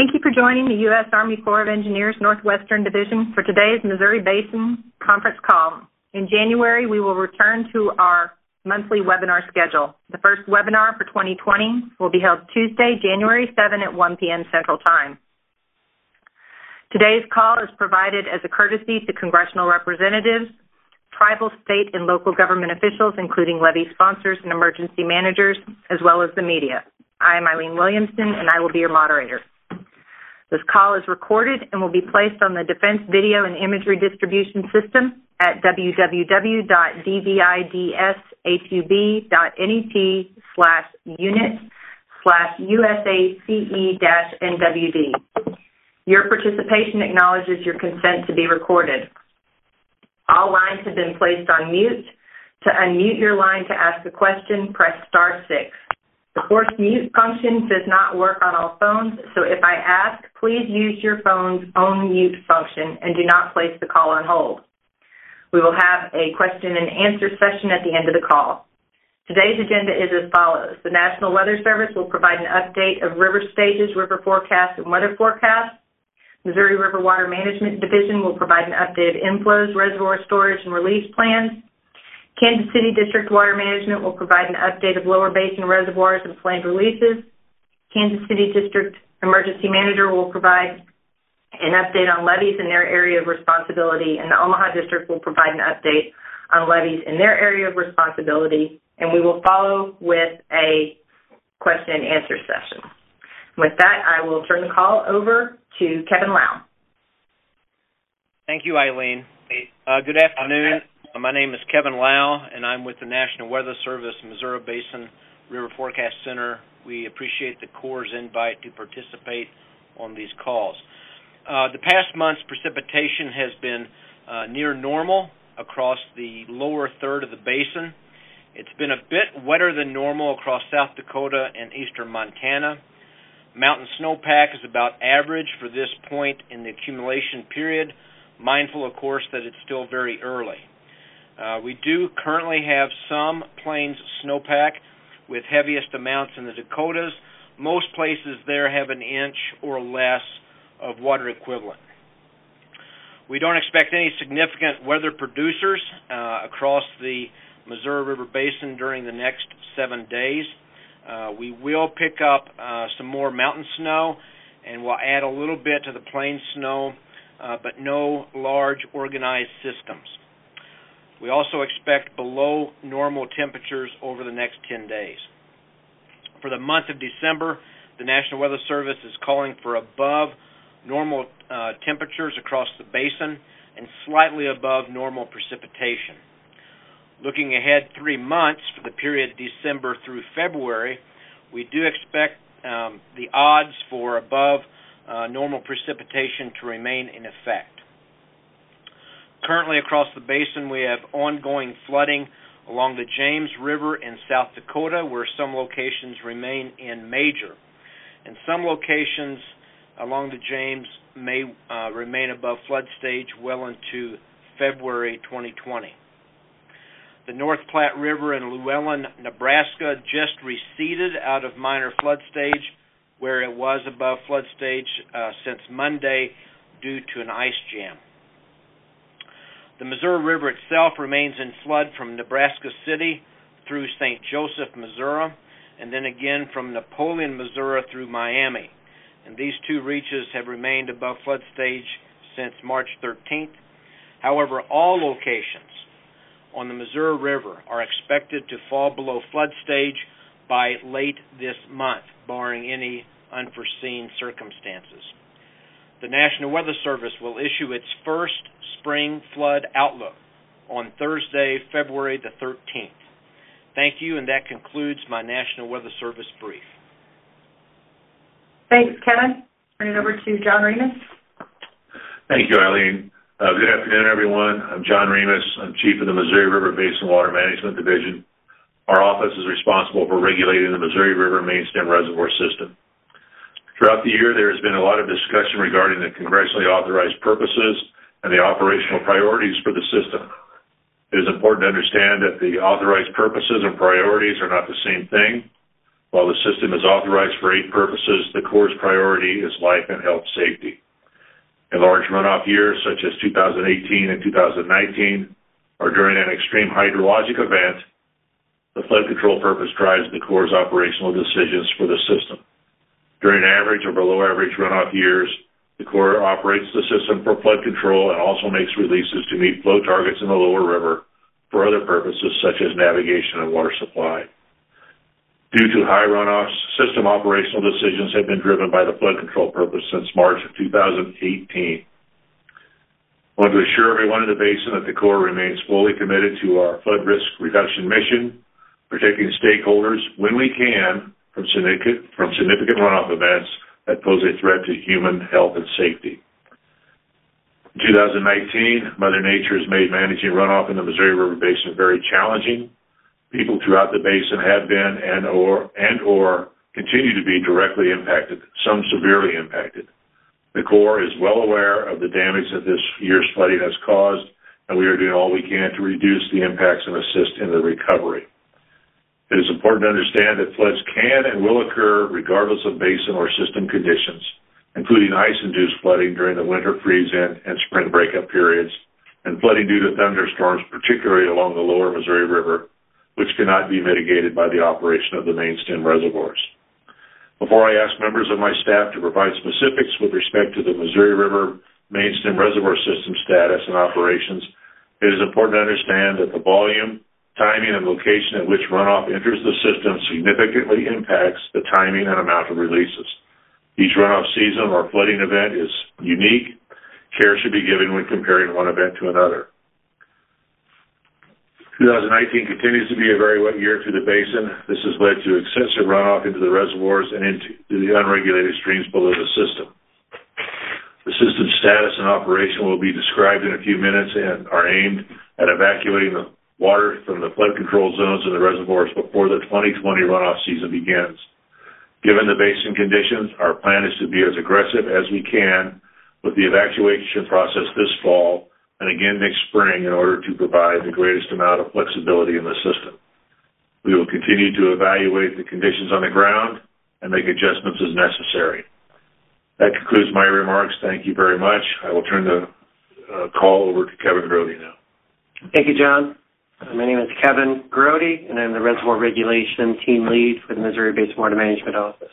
Thank you for joining the U.S. Army Corps of Engineers Northwestern Division for today's Missouri Basin conference call. In January, we will return to our monthly webinar schedule. The first webinar for 2020 will be held Tuesday, January 7 at 1 p.m. Central Time. Today's call is provided as a courtesy to congressional representatives, tribal, state, and local government officials, including levee sponsors and emergency managers, as well as the media. I am Eileen Williamson, and I will be your moderator. This call is recorded and will be placed on the Defense Video and Imagery Distribution System at www.dvidshub.net slash unit slash USACE-NWD. Your participation acknowledges your consent to be recorded. All lines have been placed on mute. To unmute your line to ask a question, press star six. The force mute function does not work on all phones, so if I ask, please use your phone's own mute function and do not place the call on hold. We will have a question and answer session at the end of the call. Today's agenda is as follows. The National Weather Service will provide an update of river stages, river forecasts, and weather forecasts. Missouri River Water Management Division will provide an update of inflows, reservoir storage, and release plans. Kansas City District Water Management will provide an update of lower basin reservoirs and planned releases. Kansas City District Emergency Manager will provide an update on levees in their area of responsibility, and the Omaha District will provide an update on levees in their area of responsibility, and we will follow with a question and answer session. With that, I will turn the call over to Kevin Lau. Thank you, Eileen. Uh, good afternoon. My name is Kevin Lau, and I'm with the National Weather Service Missouri Basin River Forecast Center. We appreciate the Corps' invite to participate on these calls. Uh, the past month's precipitation has been uh, near normal across the lower third of the basin. It's been a bit wetter than normal across South Dakota and eastern Montana. Mountain snowpack is about average for this point in the accumulation period, mindful, of course, that it's still very early. Uh, we do currently have some plains snowpack with heaviest amounts in the Dakotas. Most places there have an inch or less of water equivalent. We don't expect any significant weather producers uh, across the Missouri River Basin during the next seven days. Uh, we will pick up uh, some more mountain snow and we'll add a little bit to the plain snow, uh, but no large organized systems. We also expect below normal temperatures over the next 10 days. For the month of December, the National Weather Service is calling for above normal uh, temperatures across the basin and slightly above normal precipitation. Looking ahead three months for the period December through February, we do expect um, the odds for above uh, normal precipitation to remain in effect. Currently, across the basin, we have ongoing flooding along the James River in South Dakota, where some locations remain in major. And some locations along the James may uh, remain above flood stage well into February 2020. The North Platte River in Lewellen, Nebraska just receded out of minor flood stage, where it was above flood stage uh, since Monday due to an ice jam. The Missouri River itself remains in flood from Nebraska City through St. Joseph, Missouri, and then again from Napoleon, Missouri through Miami. And these two reaches have remained above flood stage since March 13th. However, all locations on the Missouri River are expected to fall below flood stage by late this month, barring any unforeseen circumstances. The National Weather Service will issue its first spring flood outlook on Thursday, February the 13th. Thank you, and that concludes my National Weather Service brief. Thanks, Kevin. Turn it over to John Remus. Thank you, Eileen. Uh, good afternoon, everyone. I'm John Remus. I'm Chief of the Missouri River Basin Water Management Division. Our office is responsible for regulating the Missouri River Mainstem Reservoir System. Throughout the year, there has been a lot of discussion regarding the congressionally authorized purposes and the operational priorities for the system. It is important to understand that the authorized purposes and priorities are not the same thing. While the system is authorized for eight purposes, the Corps' priority is life and health safety. In large runoff years, such as 2018 and 2019, or during an extreme hydrologic event, the flood control purpose drives the Corps' operational decisions for the system. During average or below average runoff years, the Corps operates the system for flood control and also makes releases to meet flow targets in the lower river for other purposes such as navigation and water supply. Due to high runoffs, system operational decisions have been driven by the flood control purpose since March of 2018. I want to assure everyone in the basin that the Corps remains fully committed to our flood risk reduction mission, protecting stakeholders when we can from significant runoff events that pose a threat to human health and safety. In 2019, Mother Nature has made managing runoff in the Missouri River Basin very challenging people throughout the basin have been and or and or continue to be directly impacted, some severely impacted. The Corps is well aware of the damage that this year's flooding has caused, and we are doing all we can to reduce the impacts and assist in the recovery. It is important to understand that floods can and will occur regardless of basin or system conditions, including ice-induced flooding during the winter freeze-in and spring breakup periods, and flooding due to thunderstorms, particularly along the lower Missouri River, which cannot be mitigated by the operation of the main stem reservoirs. Before I ask members of my staff to provide specifics with respect to the Missouri River main stem reservoir system status and operations, it is important to understand that the volume, timing, and location at which runoff enters the system significantly impacts the timing and amount of releases. Each runoff season or flooding event is unique. Care should be given when comparing one event to another. 2019 continues to be a very wet year through the basin. This has led to excessive runoff into the reservoirs and into the unregulated streams below the system. The system's status and operation will be described in a few minutes and are aimed at evacuating the water from the flood control zones in the reservoirs before the 2020 runoff season begins. Given the basin conditions, our plan is to be as aggressive as we can with the evacuation process this fall and again next spring in order to provide the greatest amount of flexibility in the system. We will continue to evaluate the conditions on the ground and make adjustments as necessary. That concludes my remarks. Thank you very much. I will turn the uh, call over to Kevin Grode now. Thank you, John. My name is Kevin Grode, and I'm the Reservoir Regulation Team Lead for the Missouri Basin Water Management Office.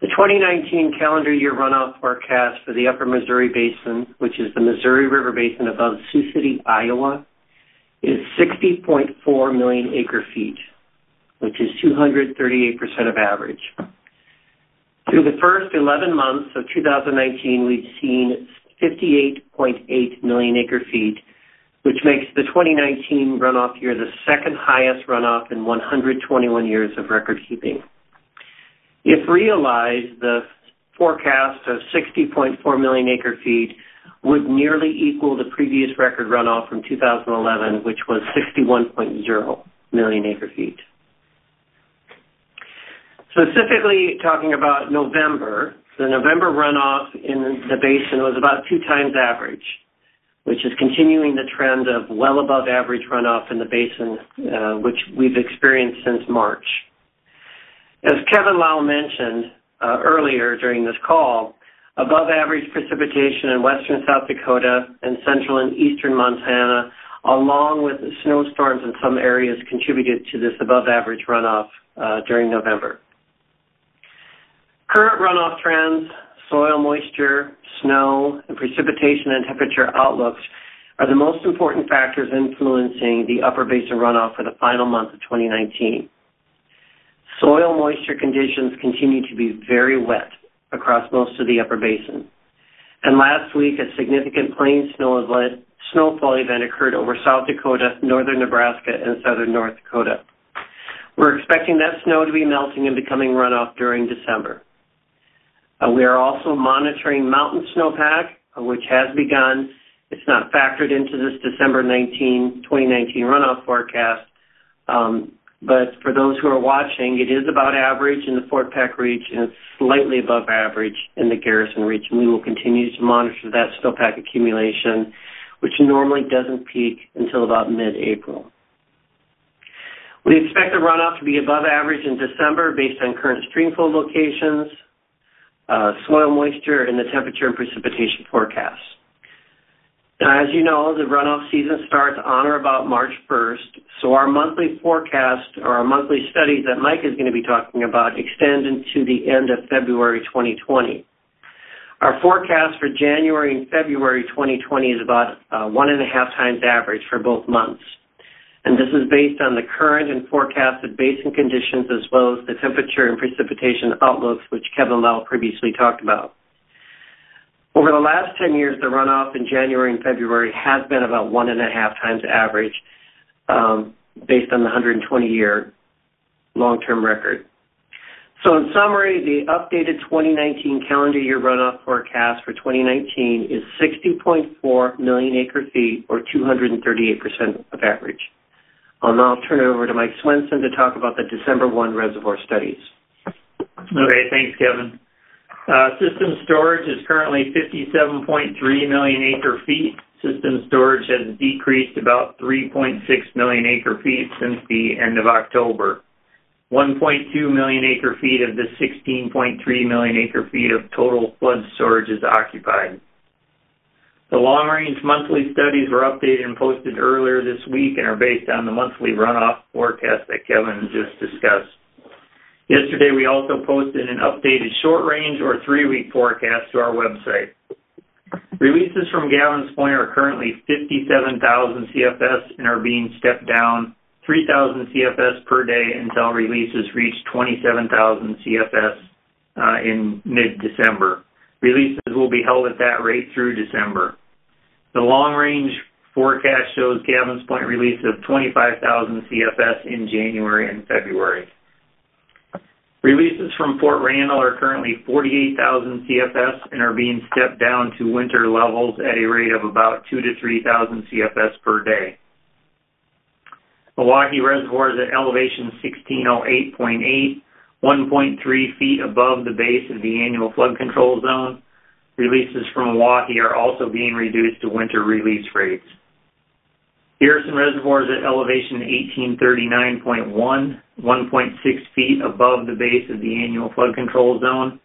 The 2019 calendar year runoff forecast for the upper Missouri Basin, which is the Missouri River Basin above Sioux City, Iowa, is 60.4 million acre feet, which is 238% of average. Through the first 11 months of 2019, we've seen 58.8 million acre feet, which makes the 2019 runoff year the second highest runoff in 121 years of record keeping. If realized, the forecast of 60.4 million acre feet would nearly equal the previous record runoff from 2011, which was 61.0 million acre feet. Specifically talking about November, the November runoff in the basin was about two times average, which is continuing the trend of well above average runoff in the basin, uh, which we've experienced since March. As Kevin Lau mentioned uh, earlier during this call, above average precipitation in western South Dakota and central and eastern Montana, along with snowstorms in some areas, contributed to this above average runoff uh, during November. Current runoff trends, soil moisture, snow, and precipitation and temperature outlooks are the most important factors influencing the upper basin runoff for the final month of 2019. Soil moisture conditions continue to be very wet across most of the upper basin. And last week, a significant plain snow event, snowfall event occurred over South Dakota, northern Nebraska, and southern North Dakota. We're expecting that snow to be melting and becoming runoff during December. Uh, we are also monitoring mountain snowpack, uh, which has begun. It's not factored into this December 19, 2019 runoff forecast, um, but for those who are watching, it is about average in the Fort Peck region. It's slightly above average in the Garrison region. We will continue to monitor that snowpack accumulation, which normally doesn't peak until about mid-April. We expect the runoff to be above average in December based on current stream flow locations, soil moisture, and the temperature and precipitation forecasts. Now, as you know, the runoff season starts on or about March 1st, so our monthly forecast or our monthly studies that Mike is going to be talking about extend into the end of February 2020. Our forecast for January and February 2020 is about uh, one and a half times average for both months. And this is based on the current and forecasted basin conditions as well as the temperature and precipitation outlooks, which Kevin Lau previously talked about. Over the last 10 years, the runoff in January and February has been about one and a half times average um, based on the 120-year long-term record. So in summary, the updated 2019 calendar year runoff forecast for 2019 is 60.4 million acre feet or 238% of average. I'll now turn it over to Mike Swenson to talk about the December 1 reservoir studies. Okay, thanks, Kevin. Uh, system storage is currently 57.3 million acre feet. System storage has decreased about 3.6 million acre feet since the end of October. 1.2 million acre feet of the 16.3 million acre feet of total flood storage is occupied. The long-range monthly studies were updated and posted earlier this week and are based on the monthly runoff forecast that Kevin just discussed. Yesterday, we also posted an updated short-range or three-week forecast to our website. Releases from Gavins Point are currently 57,000 CFS and are being stepped down 3,000 CFS per day until releases reach 27,000 CFS uh, in mid-December. Releases will be held at that rate through December. The long-range forecast shows Gavins Point release of 25,000 CFS in January and February. Releases from Fort Randall are currently 48,000 CFS and are being stepped down to winter levels at a rate of about 2 to 3,000 CFS per day. Oahe Reservoir is at elevation 1608.8, 1.3 feet above the base of the annual flood control zone. Releases from Oahe are also being reduced to winter release rates. Garrison Reservoir is at elevation 1839.1, 1.6 feet above the base of the annual flood control zone.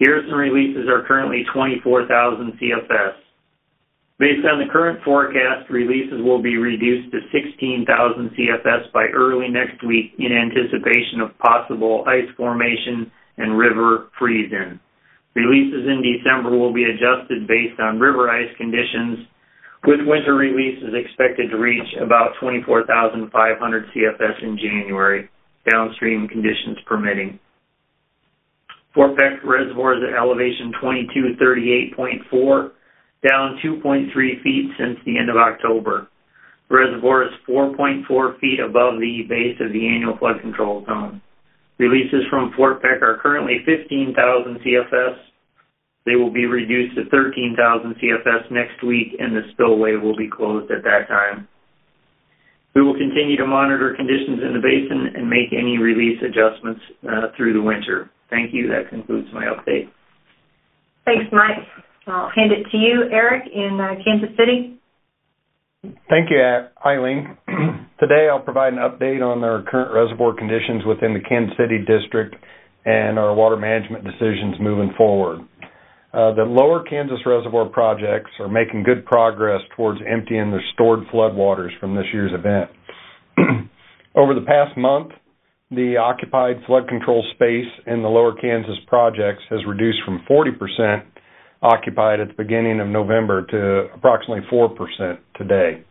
Garrison releases are currently 24,000 CFS. Based on the current forecast, releases will be reduced to 16,000 CFS by early next week in anticipation of possible ice formation and river freeze-in. Releases in December will be adjusted based on river ice conditions with winter releases expected to reach about 24,500 CFS in January, downstream conditions permitting. Fort Peck Reservoir is at elevation 2238.4, down 2.3 feet since the end of October. The reservoir is 4.4 feet above the base of the annual flood control zone. Releases from Fort Peck are currently 15,000 CFS they will be reduced to 13,000 CFS next week, and the spillway will be closed at that time. We will continue to monitor conditions in the basin and make any release adjustments uh, through the winter. Thank you. That concludes my update. Thanks, Mike. I'll hand it to you, Eric, in uh, Kansas City. Thank you, Eileen. Today I'll provide an update on our current reservoir conditions within the Kansas City district and our water management decisions moving forward. Uh, the lower Kansas Reservoir projects are making good progress towards emptying their stored floodwaters from this year's event. Over the past month, the occupied flood control space in the lower Kansas projects has reduced from 40% occupied at the beginning of November to approximately 4% today.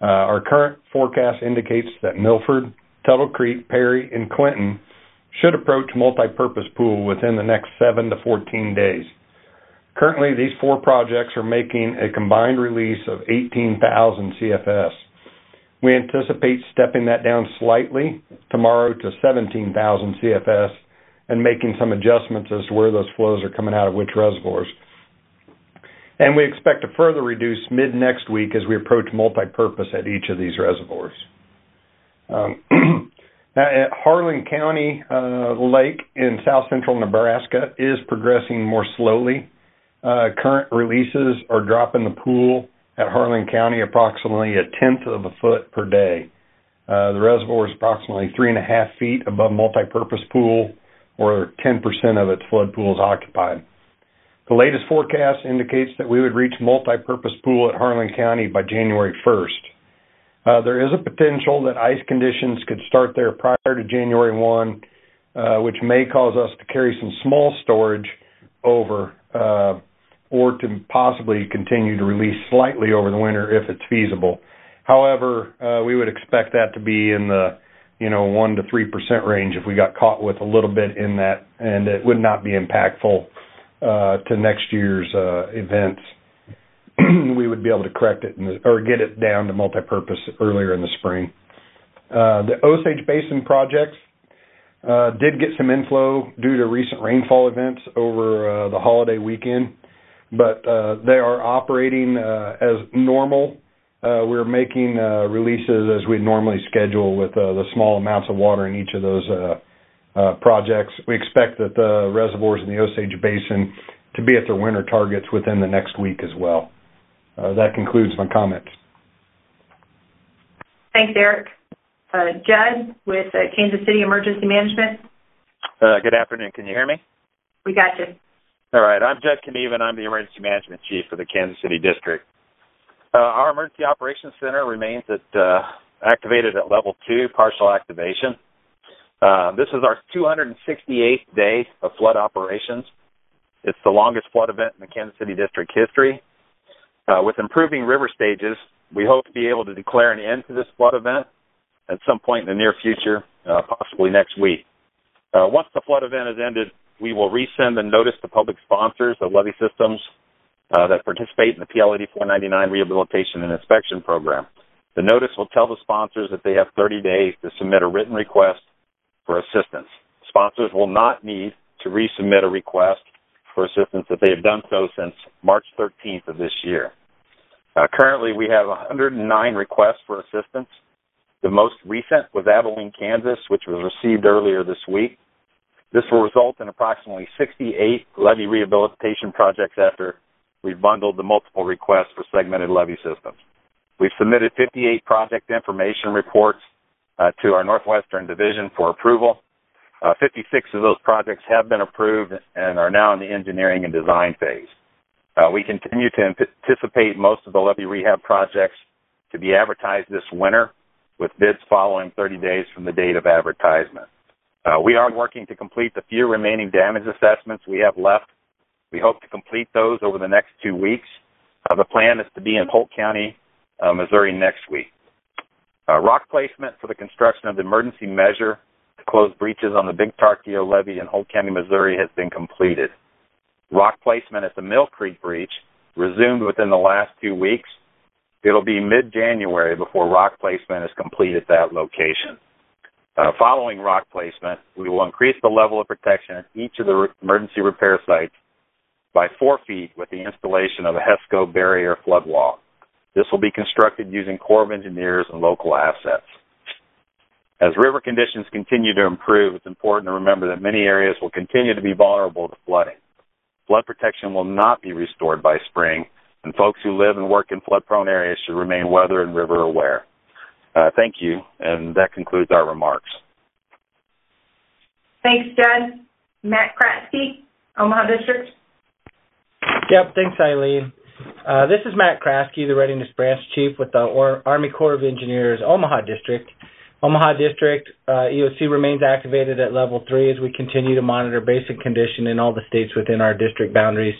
Uh, our current forecast indicates that Milford, Tuttle Creek, Perry, and Clinton should approach multipurpose pool within the next 7 to 14 days. Currently, these four projects are making a combined release of 18,000 CFS. We anticipate stepping that down slightly tomorrow to 17,000 CFS and making some adjustments as to where those flows are coming out of which reservoirs. And we expect to further reduce mid next week as we approach multipurpose at each of these reservoirs. Um, at Harlan County uh, Lake in south central Nebraska is progressing more slowly uh, current releases are dropping the pool at Harlan County approximately a tenth of a foot per day. Uh, the reservoir is approximately three and a half feet above multipurpose pool, or 10% of its flood pool is occupied. The latest forecast indicates that we would reach multipurpose pool at Harlan County by January 1st. Uh, there is a potential that ice conditions could start there prior to January 1, uh, which may cause us to carry some small storage over uh, or to possibly continue to release slightly over the winter if it's feasible. However, uh, we would expect that to be in the you know one to three percent range if we got caught with a little bit in that, and it would not be impactful to next year's uh, events. we would be able to correct it or get it down to multi-purpose earlier in the spring. Uh, the Osage Basin projects uh, did get some inflow due to recent rainfall events over uh, the holiday weekend, but uh, they are operating uh, as normal. Uh, we're making uh, releases as we normally schedule with the small amounts of water in each of those projects. We expect that the reservoirs in the Osage Basin to be at their winter targets within the next week as well. That concludes my comments. Thanks, Eric. Uh, Judd with uh, Kansas City Emergency Management. Uh, good afternoon. Can you hear me? We got you. All right. I'm Judd Knieven. I'm the Emergency Management Chief for the Kansas City District. Uh, our Emergency Operations Center remains at uh, activated at level two, partial activation. Uh, this is our 268th day of flood operations. It's the longest flood event in the Kansas City District history. with improving river stages, we hope to be able to declare an end to this flood event at some point in the near future, uh, possibly next week. Uh, once the flood event has ended, we will resend the notice to public sponsors of levee systems uh, that participate in the PL 84-99 Rehabilitation and Inspection Program. The notice will tell the sponsors that they have 30 days to submit a written request for assistance. Sponsors will not need to resubmit a request for assistance if they have done so since March 13th of this year. Uh, currently, we have 109 requests for assistance the most recent was Abilene, Kansas, which was received earlier this week. This will result in approximately 68 levee rehabilitation projects after we've bundled the multiple requests for segmented levee systems. We've submitted 58 project information reports to our Northwestern Division for approval. Uh, 56 of those projects have been approved and are now in the engineering and design phase. Uh, we continue to anticipate most of the levee rehab projects to be advertised this winter with bids following 30 days from the date of advertisement. Uh, we are working to complete the few remaining damage assessments we have left. We hope to complete those over the next two weeks. Uh, the plan is to be in Holt County, uh, Missouri next week. Uh, rock placement for the construction of the emergency measure to close breaches on the Big Tarkio levee in Holt County, Missouri has been completed. Rock placement at the Mill Creek breach resumed within the last two weeks It'll be mid-January before rock placement is complete at that location. Uh, following rock placement, we will increase the level of protection at each of the re- emergency repair sites by four feet with the installation of a HESCO barrier flood wall. This will be constructed using Corps of Engineers and local assets. As river conditions continue to improve, it's important to remember that many areas will continue to be vulnerable to flooding. Flood protection will not be restored by spring, and folks who live and work in flood-prone areas should remain weather and river aware. Uh, thank you, and that concludes our remarks. Thanks, Judd. Matt Kraske, Omaha District. Yep, thanks, Eileen. Uh, this is Matt Kraske, the Readiness Branch Chief with the Army Corps of Engineers, Omaha District. Omaha District uh, EOC remains activated at level three as we continue to monitor basic condition in all the states within our district boundaries.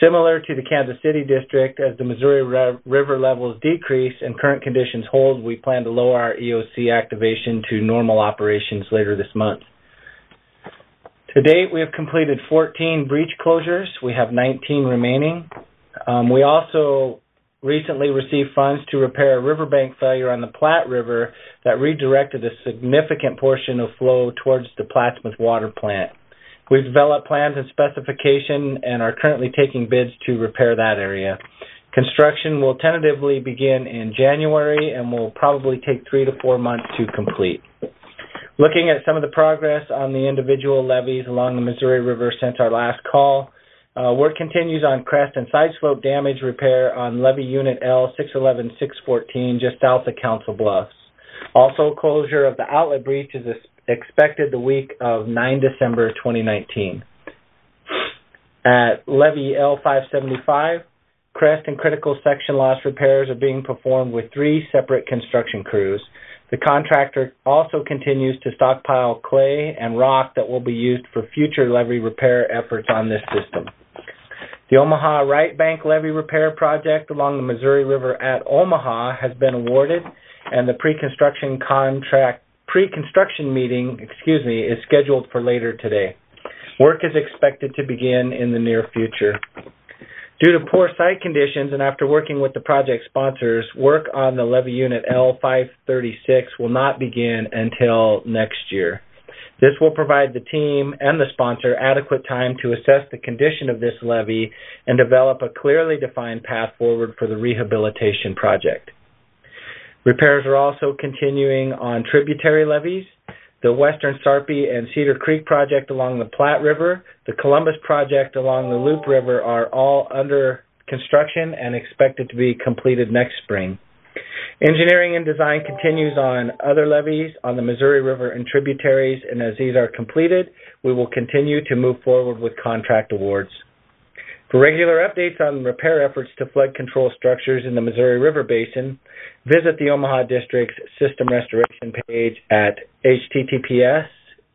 Similar to the Kansas City district, as the Missouri River levels decrease and current conditions hold, we plan to lower our EOC activation to normal operations later this month. To date, we have completed 14 breach closures. We have 19 remaining. Um, we also recently received funds to repair a riverbank failure on the Platte River that redirected a significant portion of flow towards the Plattsmouth water plant. We've developed plans and specification and are currently taking bids to repair that area. Construction will tentatively begin in January and will probably take three to four months to complete. Looking at some of the progress on the individual levees along the Missouri River since our last call, Uh, work continues on crest and side slope damage repair on levee unit L 611-614 just south of Council Bluffs. Also, closure of the outlet breach is expected the week of 9 December 2019. At Levee L575, crest and critical section loss repairs are being performed with three separate construction crews. The contractor also continues to stockpile clay and rock that will be used for future levee repair efforts on this system. The Omaha Right Bank levee repair project along the Missouri River at Omaha has been awarded, and the pre-construction contract pre-construction meeting, excuse me, is scheduled for later today. Work is expected to begin in the near future. Due to poor site conditions and after working with the project sponsors, work on the levee unit L536 will not begin until next year. This will provide the team and the sponsor adequate time to assess the condition of this levee and develop a clearly defined path forward for the rehabilitation project. Repairs are also continuing on tributary levees, the Western Sarpy and Cedar Creek project along the Platte River, the Columbus project along the Loup River are all under construction and expected to be completed next spring. Engineering and design continues on other levees on the Missouri River and tributaries, and as these are completed, we will continue to move forward with contract awards. For regular updates on repair efforts to flood control structures in the Missouri River Basin, visit the Omaha District's system restoration page at https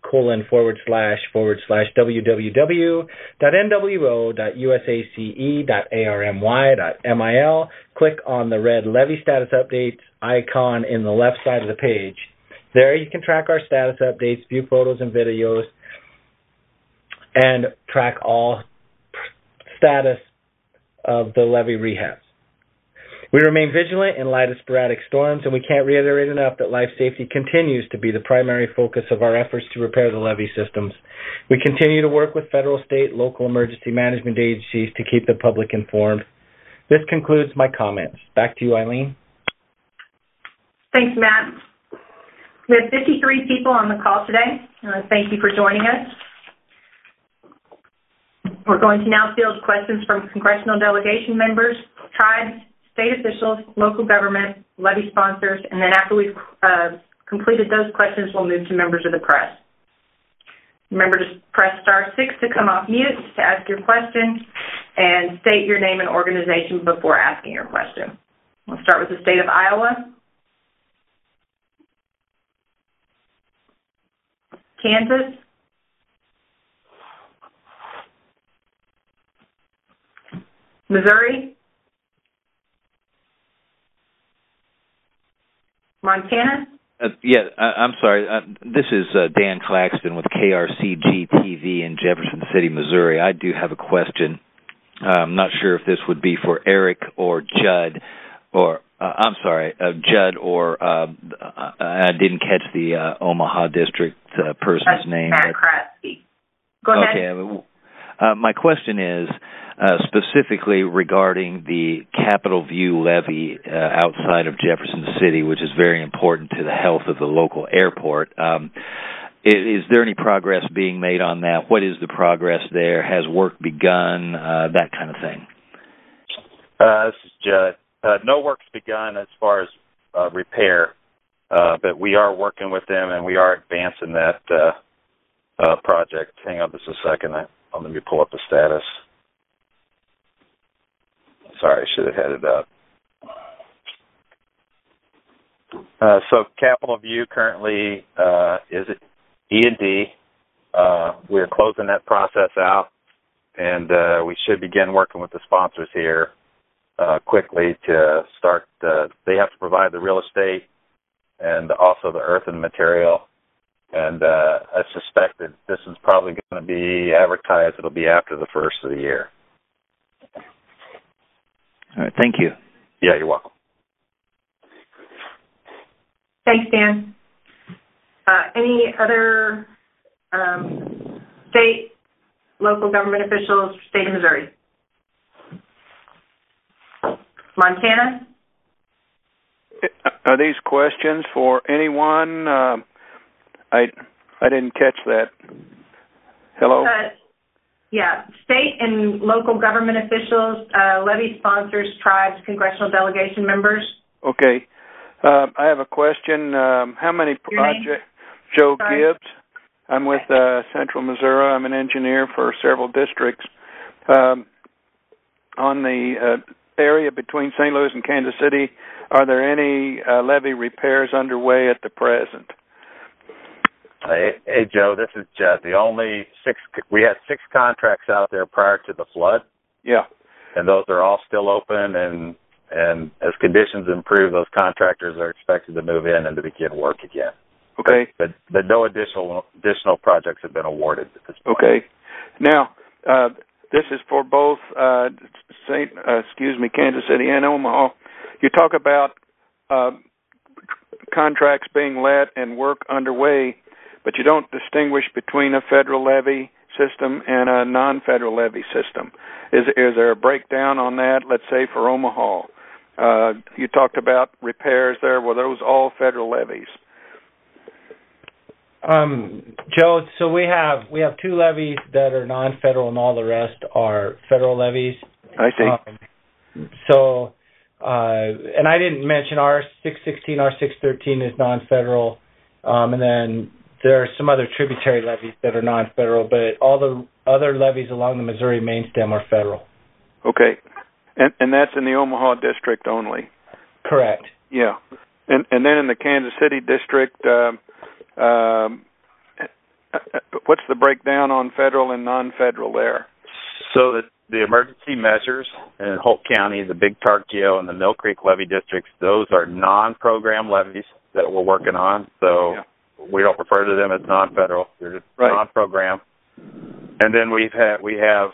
colon forward slash forward slash www.nwo.usace.army.mil. Click on the red levee status updates icon in the left side of the page. There you can track our status updates, view photos and videos, and track all status of the levee rehabs. We remain vigilant in light of sporadic storms, and we can't reiterate enough that life safety continues to be the primary focus of our efforts to repair the levee systems. We continue to work with federal, state, local emergency management agencies to keep the public informed. This concludes my comments. Back to you, Eileen. Thanks, Matt. We have 53 people on the call today. Uh, thank you for joining us. We're going to now field questions from congressional delegation members, tribes, state officials, local government, levee sponsors, and then after we've uh, completed those questions, we'll move to members of the press. Remember to press star six to come off mute to ask your question and state your name and organization before asking your question. We'll start with the state of Iowa. Kansas. Missouri? Montana? Uh, yeah, I, am sorry. Uh, this is uh, Dan Claxton with KRCG TV in Jefferson City, Missouri. I do have a question. Uh, I'm not sure if this would be for Eric or Judd, or uh, I'm sorry, uh, Judd, or I didn't catch the Omaha district person's name. Matt Kratzke. Go ahead. Okay. My question is uh, specifically regarding the Capital View levee uh, outside of Jefferson City, which is very important to the health of the local airport. Um, is, there any progress being made on that? What is the progress there? Has work begun? Uh, that kind of thing. Uh, this is Judd. Uh, no work's begun as far as repair, but we are working with them and we are advancing that project. Hang on just a second. I, let me pull up the status. Sorry, I should have had it up. Uh, so Capital View currently uh, is E and D. Uh, we're closing that process out, and uh, we should begin working with the sponsors here uh, quickly to start. They have to provide the real estate and also the earth and material. And I suspect that this is probably going to be advertised. It'll be after the first of the year. All right. Thank you. Yeah, you're welcome. Thanks, Dan. Uh, any other um, state, local government officials, state of Missouri? Montana? Are these questions for anyone? Uh, I I didn't catch that. Hello. Uh, yeah, state and local government officials, uh, levee sponsors, tribes, congressional delegation members. Okay. Uh, I have a question. Um, how many projects? Joe Sorry. Gibbs. I'm with uh, Central Missouri. I'm an engineer for several districts. Um, on the uh, area between St. Louis and Kansas City, are there any uh, levee repairs underway at the present? Hey, hey, Joe, this is Judd. The only six we had six contracts out there prior to the flood, Yeah. and those are all still open. And and as conditions improve, those contractors are expected to move in and to begin work again. Okay. But but no additional additional projects have been awarded at this point. Okay. Now, uh, this is for both uh, Saint, uh, excuse me, Kansas City and Omaha. You talk about uh, contracts being let and work underway, but you don't distinguish between a federal levee system and a non-federal levee system. Is is there a breakdown on that? Let's say for Omaha, uh, you talked about repairs there. Were those all federal levees? Um, Joe, so we have we have two levees that are non-federal, and all the rest are federal levees. I see. Um, so, uh, and I didn't mention R six sixteen, R six thirteen is non-federal, um, and then there are some other tributary levees that are non-federal, but all the other levees along the Missouri main stem are federal. Okay, and and that's in the Omaha district only. Correct. Yeah, and and then in the Kansas City district, um, um, uh, uh, what's the breakdown on federal and non-federal there? So the the emergency measures in Holt County, the Big Tarkio and the Mill Creek levee districts, those are non-program levees that we're working on. So Yeah. We don't refer to them as non-federal; they're just Right. non-program. And then we've had we have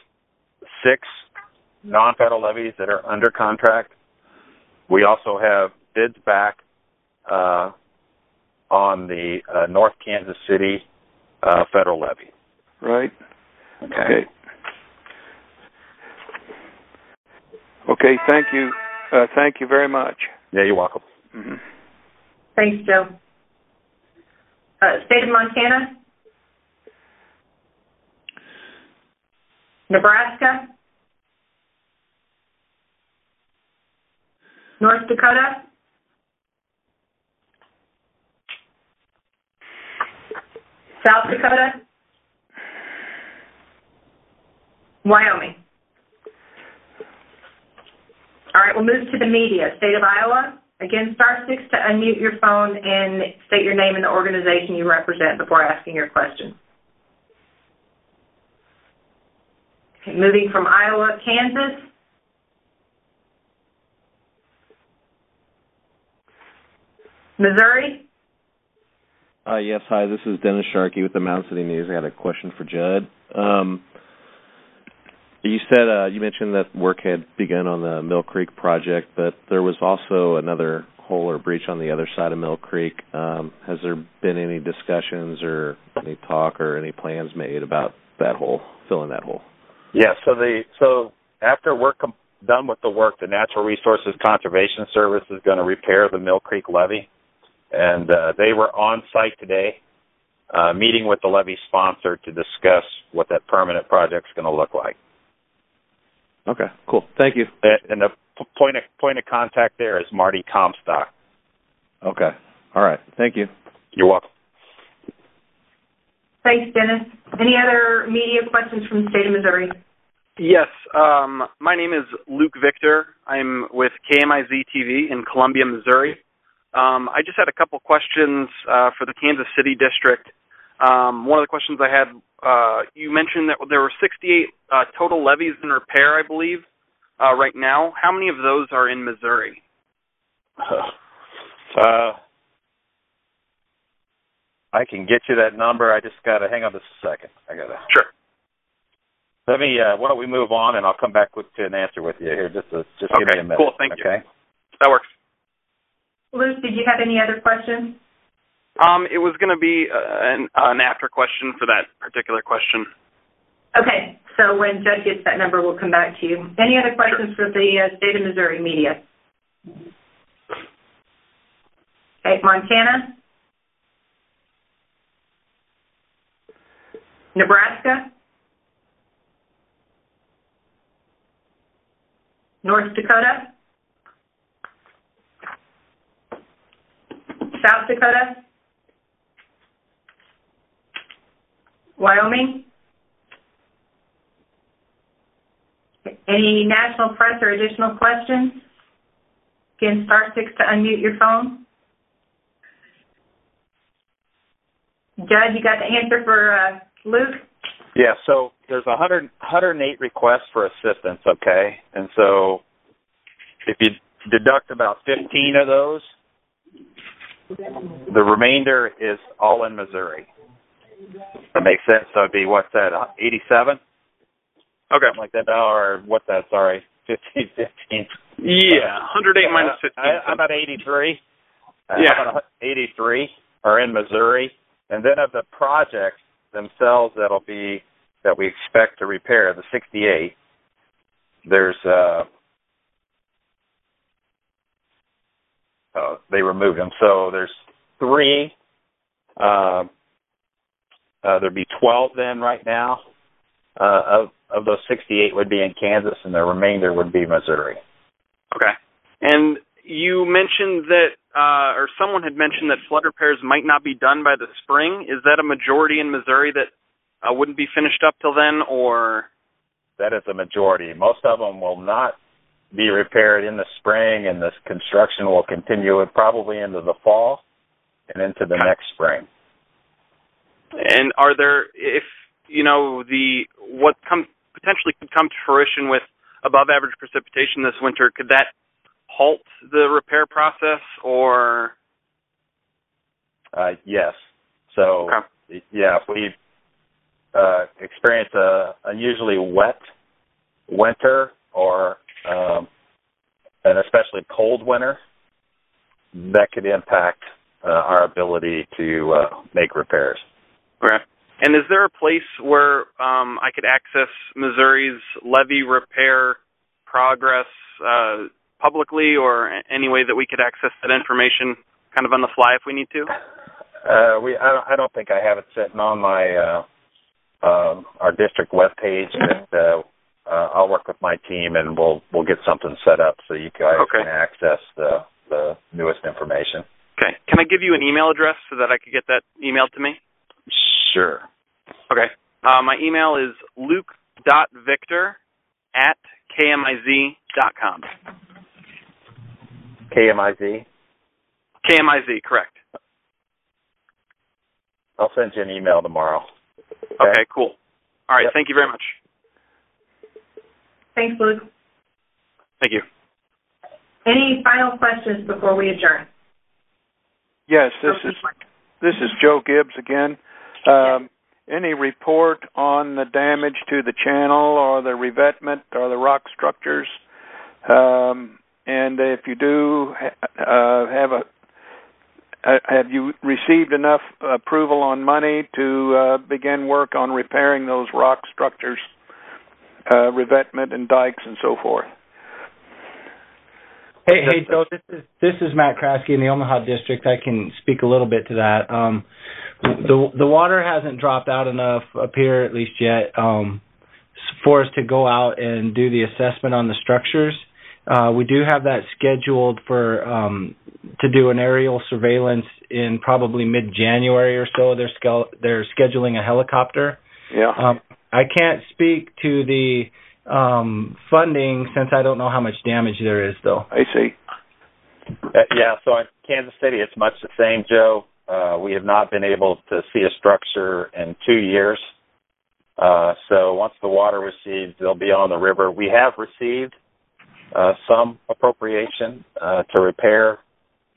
six non-federal levees that are under contract. We also have bids back uh, on the uh, North Kansas City uh, federal levee. Right. Okay. Okay. Okay. Thank you. Uh, thank you very much. Yeah, you're welcome. hmm Thanks, Joe. Uh, State of Montana? Nebraska? North Dakota? South Dakota? Wyoming? All right, we'll move to the media. State of Iowa? Again, star six to unmute your phone and state your name and the organization you represent before asking your question. Moving from Iowa, Kansas. Missouri? Uh, yes, hi, this is Dennis Sharkey with the Mound City News. I got a question for Judd. Um, you said uh, you mentioned that work had begun on the Mill Creek project, but there was also another hole or breach on the other side of Mill Creek. Um, has there been any discussions or any talk or any plans made about that hole, filling that hole? Yeah. So the so after we're com- done with the work, the Natural Resources Conservation Service is going to repair the Mill Creek levee, and uh, they were on site today, uh, meeting with the levee sponsor to discuss what that permanent project is going to look like. Okay, cool. Thank you. And and the point of point of contact there is Marty Comstock. Okay. All right. Thank you. You're welcome. Thanks, Dennis. Any other media questions from the state of Missouri? Yes, um, my name is Luke Victor. I'm with KMIZ TV in Columbia, Missouri. Um, I just had a couple questions uh, for the Kansas City district. Um, one of the questions I had, uh, you mentioned that there were 68 uh, total levees in repair, I believe, uh, right now. How many of those are in Missouri? Uh, I can get you that number. I just got to hang on just a second. I got to. Sure. Let me. Uh, why don't we move on, and I'll come back with to an answer with you here. Just a, just give Okay, me a minute. cool, thank you. okay? That works. Luke, did you have any other questions? Um, it was going to be uh, an, an after question for that particular question. Okay, so when Judd gets that number, we'll come back to you. Any other questions for the uh, state of Missouri media? Okay, Montana? Nebraska? North Dakota? South Dakota? Wyoming? Any national press or additional questions? Again, star six to unmute your phone. Judd, you got the answer for uh, Luke? Yeah, so there's 100, 108 requests for assistance, okay? And so if you deduct about 15 of those, the remainder is all in Missouri. That makes sense. So it'd be, what's that, 87? Okay. Something like that or what's that, sorry, 15, 15. Yeah, 108 minus 15. I'm about 83. Yeah. About 83 are in Missouri. And then of the projects themselves that'll be, that we expect to repair, the 68, there's, uh, uh, they removed them. So there's three. Uh, uh, there'd be 12 then right now. Uh, of of those 68 would be in Kansas, and the remainder would be Missouri. Okay. And you mentioned that, uh, or someone had mentioned that flood repairs might not be done by the spring. Is that a majority in Missouri that uh, wouldn't be finished up till then, or? That is a majority. Most of them will not be repaired in the spring, and this construction will continue probably into the fall and into the next spring. And are there, if you know the what come potentially could come to fruition with above average precipitation this winter, could that halt the repair process or? Uh, yes. So okay. yeah, if we uh, experience a unusually wet winter or um, an especially cold winter, that could impact uh, our ability to uh, make repairs. Okay. And is there a place where um, I could access Missouri's levee repair progress uh, publicly, or any way that we could access that information, kind of on the fly, if we need to? Uh, we I don't, I don't think I have it sitting on my uh, um, our district web page, but uh, uh, I'll work with my team and we'll we'll get something set up so you guys okay. can access the the newest information. Okay. Can I give you an email address so that I could get that emailed to me? Sure. Okay. Uh, my email is luke.victor at kmiz.com. KMIZ? KMIZ, correct. I'll send you an email tomorrow. Okay, okay cool. All right, yep. thank you very much. Thanks, Luke. Thank you. Any final questions before we adjourn? Yes, this is this is Joe Gibbs again. Um, any report on the damage to the channel or the revetment or the rock structures? Um, and if you do uh, have a have you received enough approval on money to uh, begin work on repairing those rock structures, uh, revetment and dikes and so forth? Hey, hey, Joe. This is this is Matt Kraske in the Omaha district. I can speak a little bit to that. Um, the the water hasn't dropped out enough up here at least yet um, for us to go out and do the assessment on the structures. Uh, we do have that scheduled for um, to do an aerial surveillance in probably mid January or so. They're they're scheduling a helicopter. Yeah. Um, I can't speak to the um, funding since I don't know how much damage there is, though. I see. Uh, yeah. So in Kansas City, it's much the same, Joe. Uh, we have not been able to see a structure in two years. Uh, so once the water recedes, they'll be on the river. We have received uh, some appropriation uh, to repair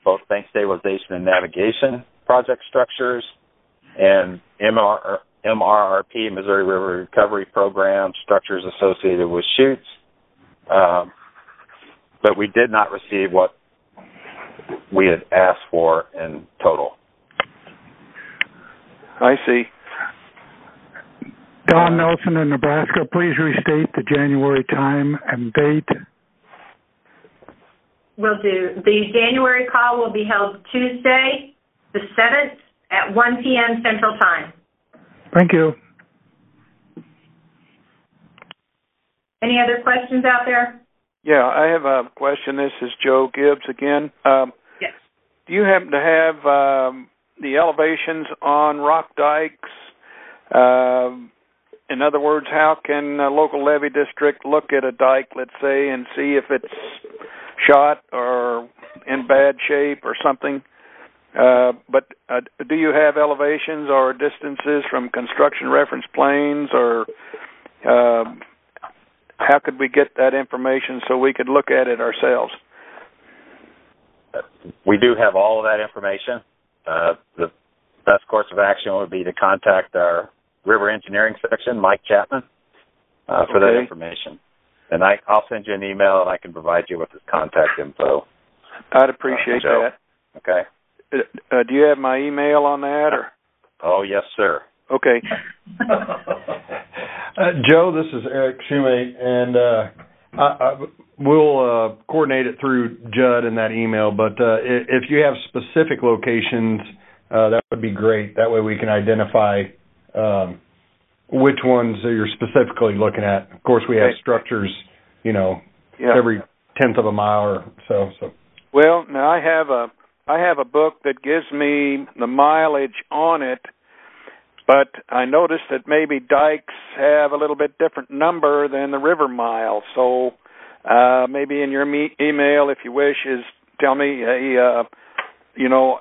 both bank stabilization and navigation project structures and MR, MRRP, Missouri River Recovery Program, structures associated with chutes. Um, but we did not receive what we had asked for in total. I see. Don Nelson in Nebraska, please restate the January time and date. Will do. The January call will be held Tuesday, the 7th at 1 p.m. Central Time. Thank you. Any other questions out there? Yeah, I have a question. This is Joe Gibbs again. Um, yes. do you happen to have um, the elevations on rock dikes? Uh, in other words, how can a local levee district look at a dike, let's say, and see if it's shot or in bad shape or something? Uh, but uh, do you have elevations or distances from construction reference planes, or uh, how could we get that information so we could look at it ourselves? We do have all of that information. Uh, the best course of action would be to contact our river engineering section, Mike Chapman, uh, for Okay. that information. And I, I'll send you an email and I can provide you with his contact info. I'd appreciate Joe. that. Okay. Uh, uh, do you have my email on that, or Oh yes, sir. okay? Uh, Joe, this is Eric Schumate, and uh, I, I, we'll uh, coordinate it through Judd in that email. But uh, if you have specific locations, uh, that would be great. That way we can identify um, which ones that you're specifically looking at. Of course, we have Okay. structures, you know, Yeah. every tenth of a mile or so. So Well, now I have a I have a book that gives me the mileage on it, but I noticed that maybe dikes have a little bit different number than the river mile. So uh maybe in your me- email, if you wish, is tell me a uh, you know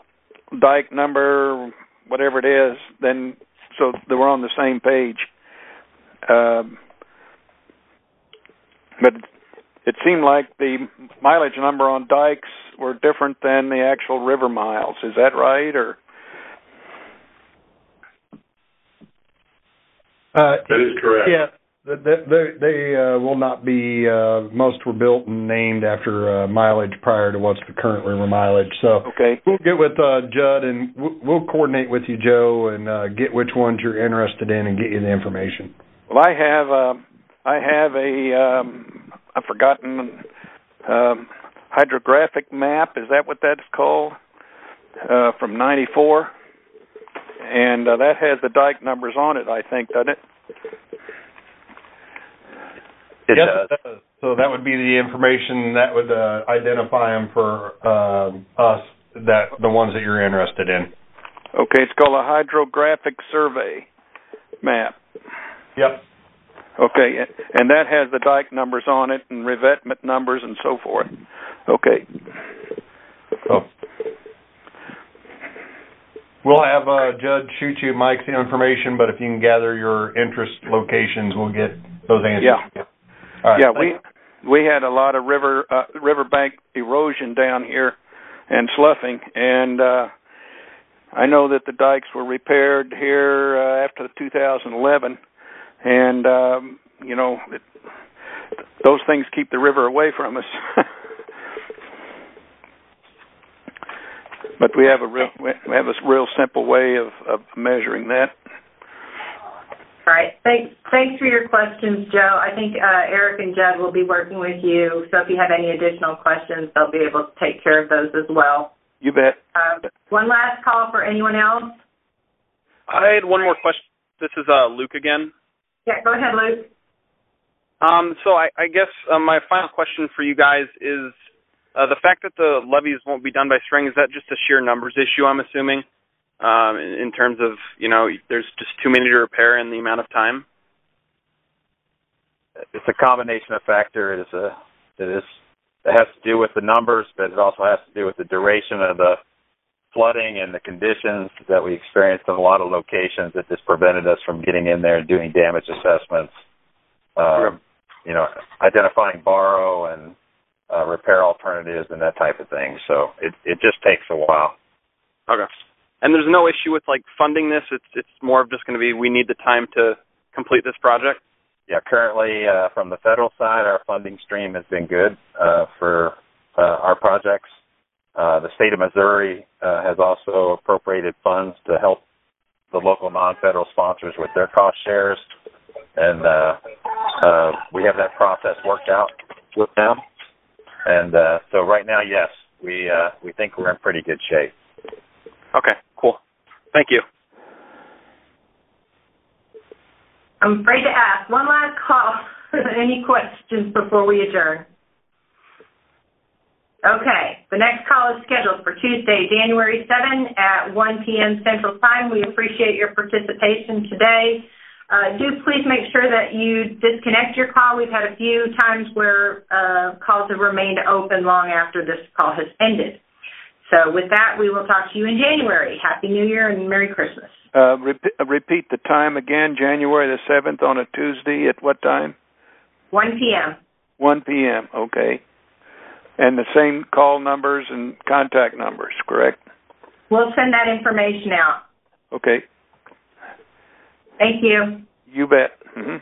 dike number whatever it is, then so that we're on the same page. Um, but it seemed like the mileage number on dikes were different than the actual river miles. Is that right, or uh, That is correct. Yeah, they they, they uh, will not be. Uh, most were built and named after uh, mileage prior to what's the current river mileage. So okay? we'll get with uh, Judd and we'll, we'll coordinate with you, Joe, and uh, get which ones you're interested in and get you the information. Well, I have uh, I have a um, I've forgotten um, hydrographic map. Is that what that's called? Uh, from '94, and uh, that has the dike numbers on it. I think, doesn't it? It yes, does. it does. So that would be the information that would uh, identify them for uh, us, that the ones that you're interested in. Okay, it's called a hydrographic survey map. Yep. Okay, and that has the dike numbers on it and revetment numbers and so forth. Okay. So we'll have uh, Judd shoot you Mike's information, but if you can gather your interest locations, we'll get those answers. Yeah. Right. yeah, we we had a lot of river uh, riverbank erosion down here and sloughing, and uh, I know that the dikes were repaired here uh, after 2011, and um, you know it, those things keep the river away from us. but we have a real we have a real simple way of, of measuring that. All right. Thanks, thanks for your questions, Joe. I think uh, Eric and Judd will be working with you, so if you have any additional questions, they'll be able to take care of those as well. You bet. Uh, one last call for anyone else? I had one more question. This is uh, Luke again. Yeah, go ahead, Luke. Um, so I, I guess uh, my final question for you guys is uh, the fact that the levees won't be done by spring. Is that just a sheer numbers issue? I'm assuming, um, in, in terms of you know, there's just too many to repair in the amount of time. It's a combination of factor. It is a it is it has to do with the numbers, but it also has to do with the duration of the flooding and the conditions that we experienced in a lot of locations that just prevented us from getting in there and doing damage assessments. Um, you know, identifying borrow and uh, repair alternatives and that type of thing. So it it just takes a while. Okay. And there's no issue with like funding this. It's it's more of just going to be we need the time to complete this project. Yeah, currently uh, from the federal side, our funding stream has been good uh, for uh, our projects. Uh, the state of Missouri uh, has also appropriated funds to help the local non-federal sponsors with their cost shares, and uh, uh, we have that process worked out with them. And uh, so right now, yes, we uh, we think we're in pretty good shape. Okay, cool. Thank you. I'm afraid to ask. One last call. Any questions before we adjourn? Okay, the next call is scheduled for Tuesday, January 7 at 1 p.m. Central Time. We appreciate your participation today. Uh, do please make sure that you disconnect your call. We've had a few times where uh, calls have remained open long after this call has ended. So with that, we will talk to you in January. Happy New Year and Merry Christmas. Uh, repeat, repeat the time again, January the 7th on a Tuesday at what time? 1 p.m. 1 p.m., okay. And the same call numbers and contact numbers, correct? We'll send that information out. Okay. Thank you. You bet. Mm-hmm.